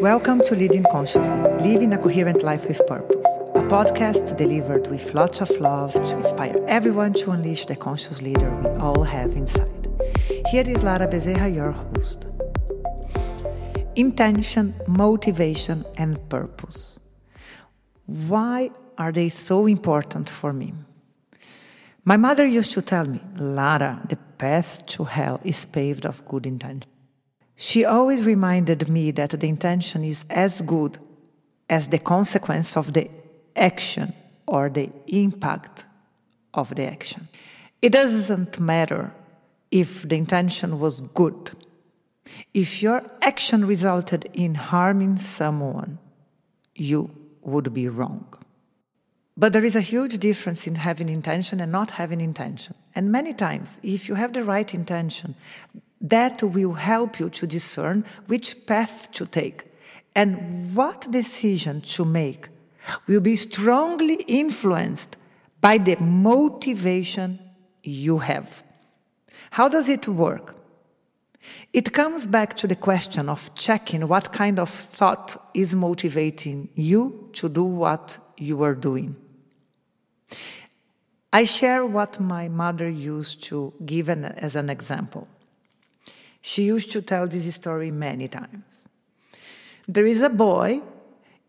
Welcome to Leading Consciously, Living a Coherent Life with Purpose, a podcast delivered with lots of love to inspire everyone to unleash the conscious leader we all have inside. Here is Lara Bezerra, your host. Intention, motivation, and purpose. Why are they so important for me? My mother used to tell me, Lara, the path to hell is paved of good intention. She always reminded me that the intention is as good as the consequence of the action or the impact of the action. It doesn't matter if the intention was good. If your action resulted in harming someone, you would be wrong. But there is a huge difference in having intention and not having intention. And many times, if you have the right intention, that will help you to discern which path to take and what decision to make will be strongly influenced by the motivation you have. How does it work? It comes back to the question of checking what kind of thought is motivating you to do what you are doing. I share what my mother used to give an, as an example. She used to tell this story many times. There is a boy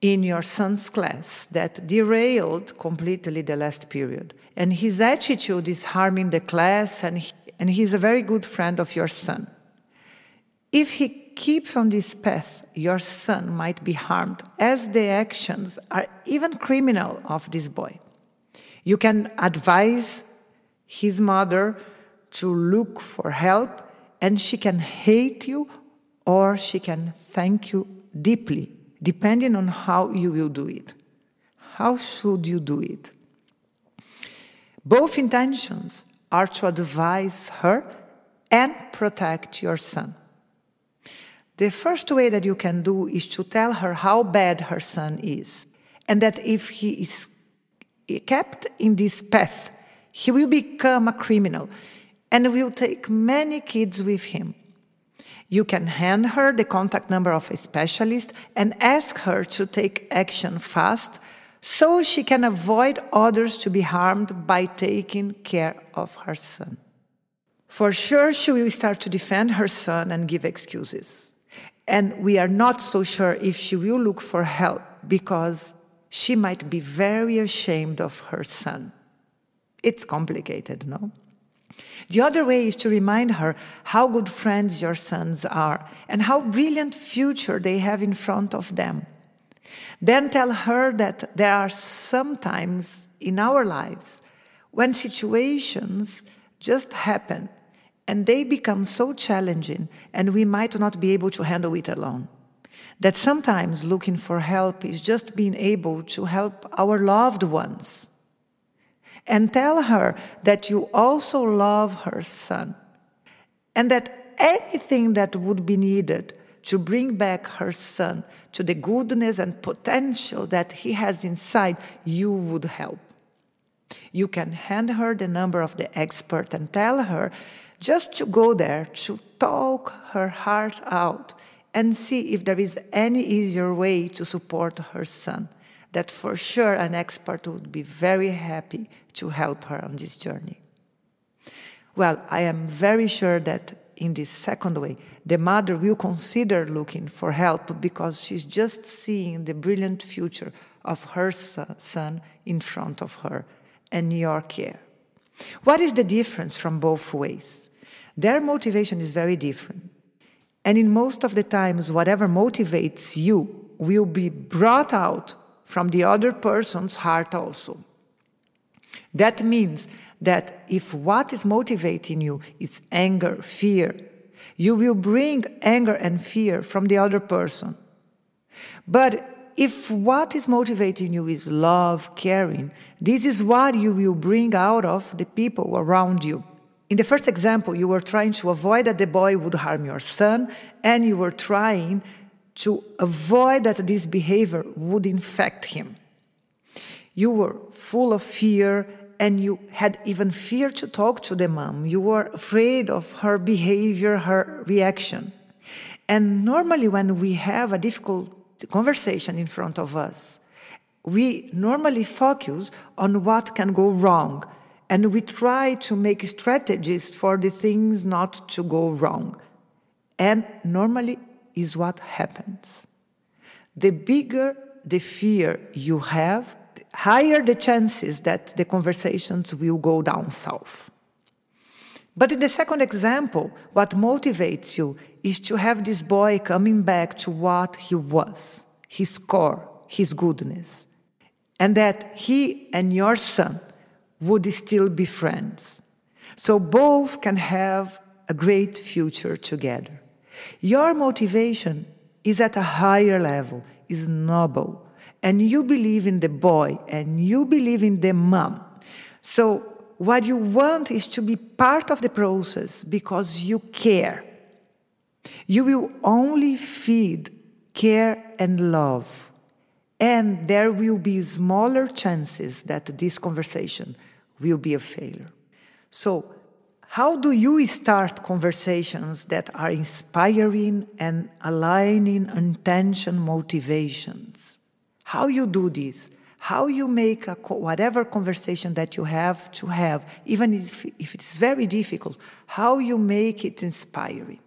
in your son's class that derailed completely the last period, and his attitude is harming the class, and, he, and he's a very good friend of your son. If he keeps on this path, your son might be harmed, as the actions are even criminal of this boy. You can advise his mother to look for help and she can hate you or she can thank you deeply, depending on how you will do it. How should you do it? Both intentions are to advise her and protect your son. The first way that you can do is to tell her how bad her son is, and that if he is kept in this path, he will become a criminal and will take many kids with him. You can hand her the contact number of a specialist and ask her to take action fast so she can avoid others to be harmed by taking care of her son. For sure, she will start to defend her son and give excuses. And we are not so sure if she will look for help because she might be very ashamed of her son. It's complicated, no? The other way is to remind her how good friends your sons are and how brilliant future they have in front of them. Then tell her that there are sometimes in our lives when situations just happen and they become so challenging and we might not be able to handle it alone. That sometimes looking for help is just being able to help our loved ones and tell her that you also love her son and that anything that would be needed to bring back her son to the goodness and potential that he has inside, you would help. You can hand her the number of the expert and tell her just to go there to talk her heart out and see if there is any easier way to support her son that for sure an expert would be very happy to help her on this journey. Well, I am very sure that in this second way, the mother will consider looking for help because she's just seeing the brilliant future of her son in front of her and your care. What is the difference from both ways? Their motivation is very different. And in most of the times, whatever motivates you will be brought out from the other person's heart also. That means that if what is motivating you is anger, fear, you will bring anger and fear from the other person. But if what is motivating you is love, caring, this is what you will bring out of the people around you. In the first example, you were trying to avoid that the boy would harm your son, and you were trying to avoid that this behavior would infect him. You were full of fear and you had even fear to talk to the mom. You were afraid of her behavior, her reaction. And normally, when we have a difficult conversation in front of us, we normally focus on what can go wrong and we try to make strategies for the things not to go wrong. And normally is what happens. The bigger the fear you have, the higher the chances that the conversations will go down south. But in the second example, what motivates you is to have this boy coming back to what he was, his core, his goodness, and that he and your son would still be friends. So both can have a great future together. Your motivation is at a higher level, is noble, and you believe in the boy and you believe in the mom. So what you want is to be part of the process because you care. You will only feed care and love. And there will be smaller chances that this conversation will be a failure. So, how do you start conversations that are inspiring and aligning intention motivations? How you do this? How you make a, whatever conversation that you have to have, even if, if it's very difficult, how you make it inspiring.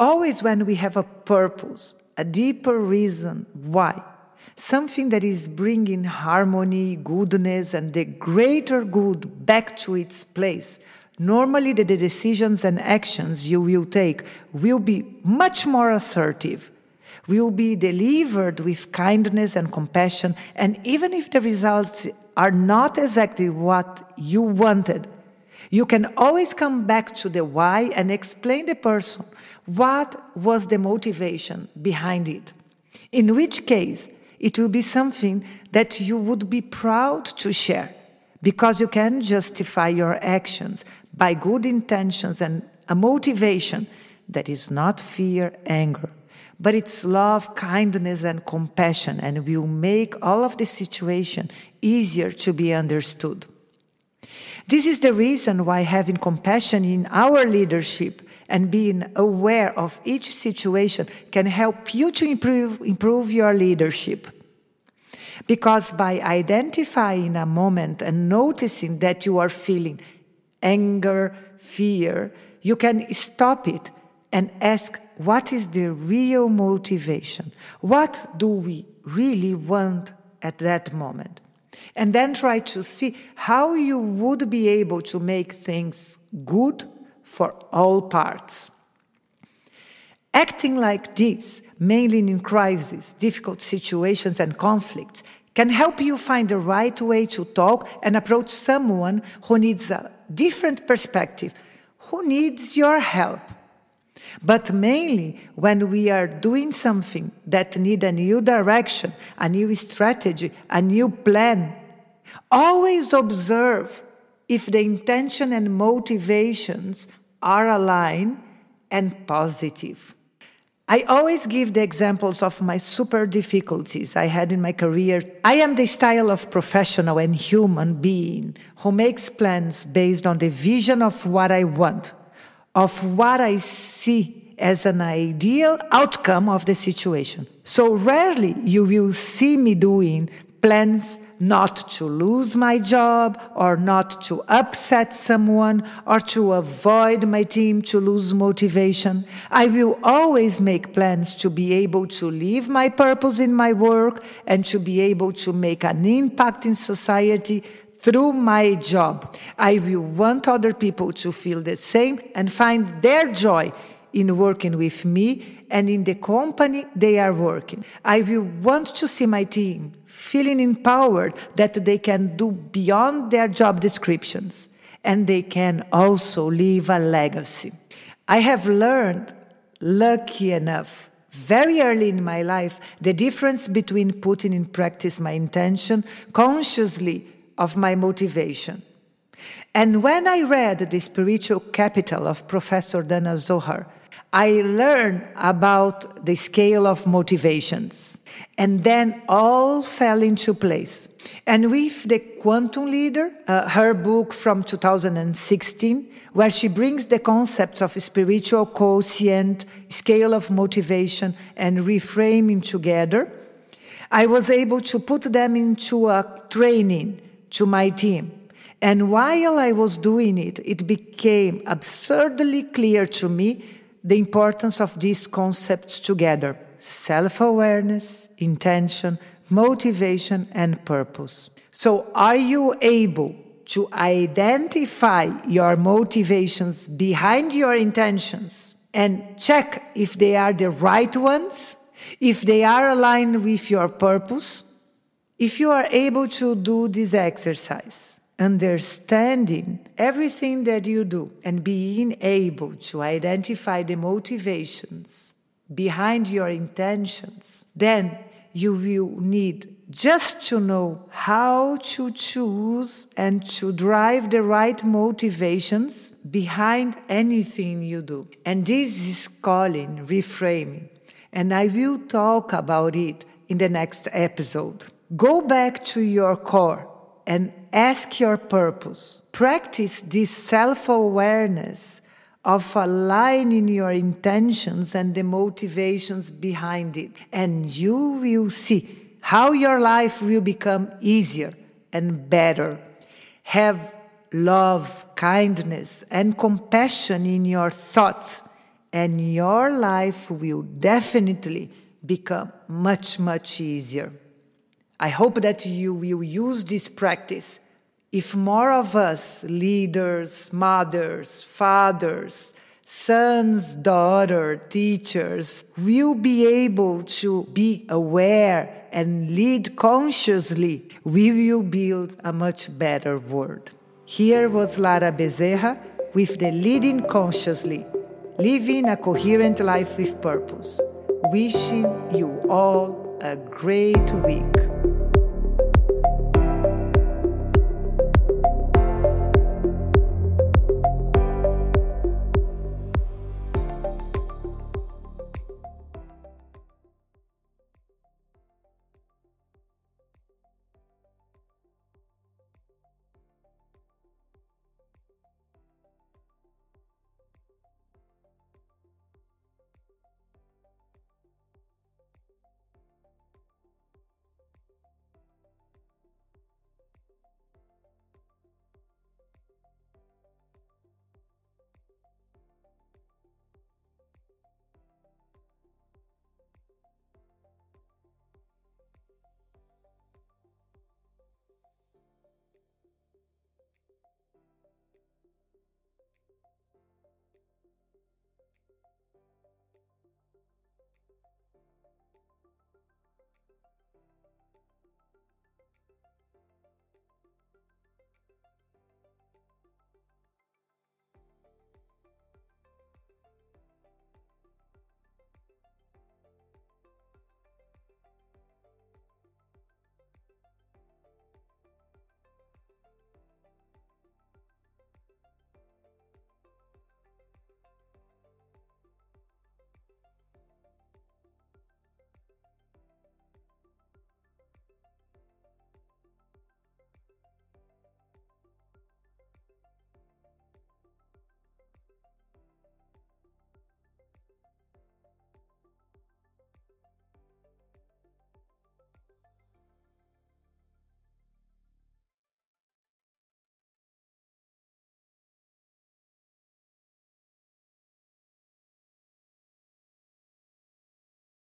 Always when we have a purpose, a deeper reason why, something that is bringing harmony, goodness, and the greater good back to its place, normally the decisions and actions you will take will be much more assertive, will be delivered with kindness and compassion, and even if the results are not exactly what you wanted, you can always come back to the why and explain the person what was the motivation behind it. In which case, it will be something that you would be proud to share because you can justify your actions by good intentions and a motivation that is not fear, anger, but it's love, kindness, and compassion, and will make all of the situation easier to be understood. This is the reason why having compassion in our leadership and being aware of each situation can help you to improve, improve your leadership. Because by identifying a moment and noticing that you are feeling anger, fear, you can stop it and ask what is the real motivation? What do we really want at that moment? And then try to see how you would be able to make things good for all parts. Acting like this, mainly in crises, difficult situations, and conflicts, can help you find the right way to talk and approach someone who needs a different perspective, who needs your help. But mainly when we are doing something that need a new direction, a new strategy, a new plan, always observe if the intention and motivations are aligned and positive. I always give the examples of my super difficulties I had in my career. I am the style of professional and human being who makes plans based on the vision of what I want, of what I see as an ideal outcome of the situation. So rarely you will see me doing plans not to lose my job or not to upset someone or to avoid my team to lose motivation. I will always make plans to be able to live my purpose in my work and to be able to make an impact in society through my job. I will want other people to feel the same and find their joy in working with me and in the company they are working. I will want to see my team feeling empowered that they can do beyond their job descriptions and they can also leave a legacy. I have learned, lucky enough, very early in my life, the difference between putting in practice my intention consciously of my motivation. And when I read The Spiritual Capital of Professor Danah Zohar, I learned about the scale of motivations. And then all fell into place. And with the Quantum Leader, uh, her book from 2016, where she brings the concepts of spiritual quotient, scale of motivation, and reframing together, I was able to put them into a training to my team. And while I was doing it, it became absurdly clear to me the importance of these concepts together self awareness, intention, motivation, and purpose. So, are you able to identify your motivations behind your intentions and check if they are the right ones, if they are aligned with your purpose? If you are able to do this exercise, understanding everything that you do and being able to identify the motivations behind your intentions, then you will need just to know how to choose and to drive the right motivations behind anything you do. And this is calling reframing. And I will talk about it in the next episode. Go back to your core and ask your purpose. Practice this self awareness of aligning your intentions and the motivations behind it. And you will see how your life will become easier and better. Have love, kindness, and compassion in your thoughts, and your life will definitely become much, much easier. I hope that you will use this practice. If more of us, leaders, mothers, fathers, sons, daughters, teachers, will be able to be aware and lead consciously, we will build a much better world. Here was Lara Bezerra with the Leading Consciously, living a coherent life with purpose. Wishing you all a great week.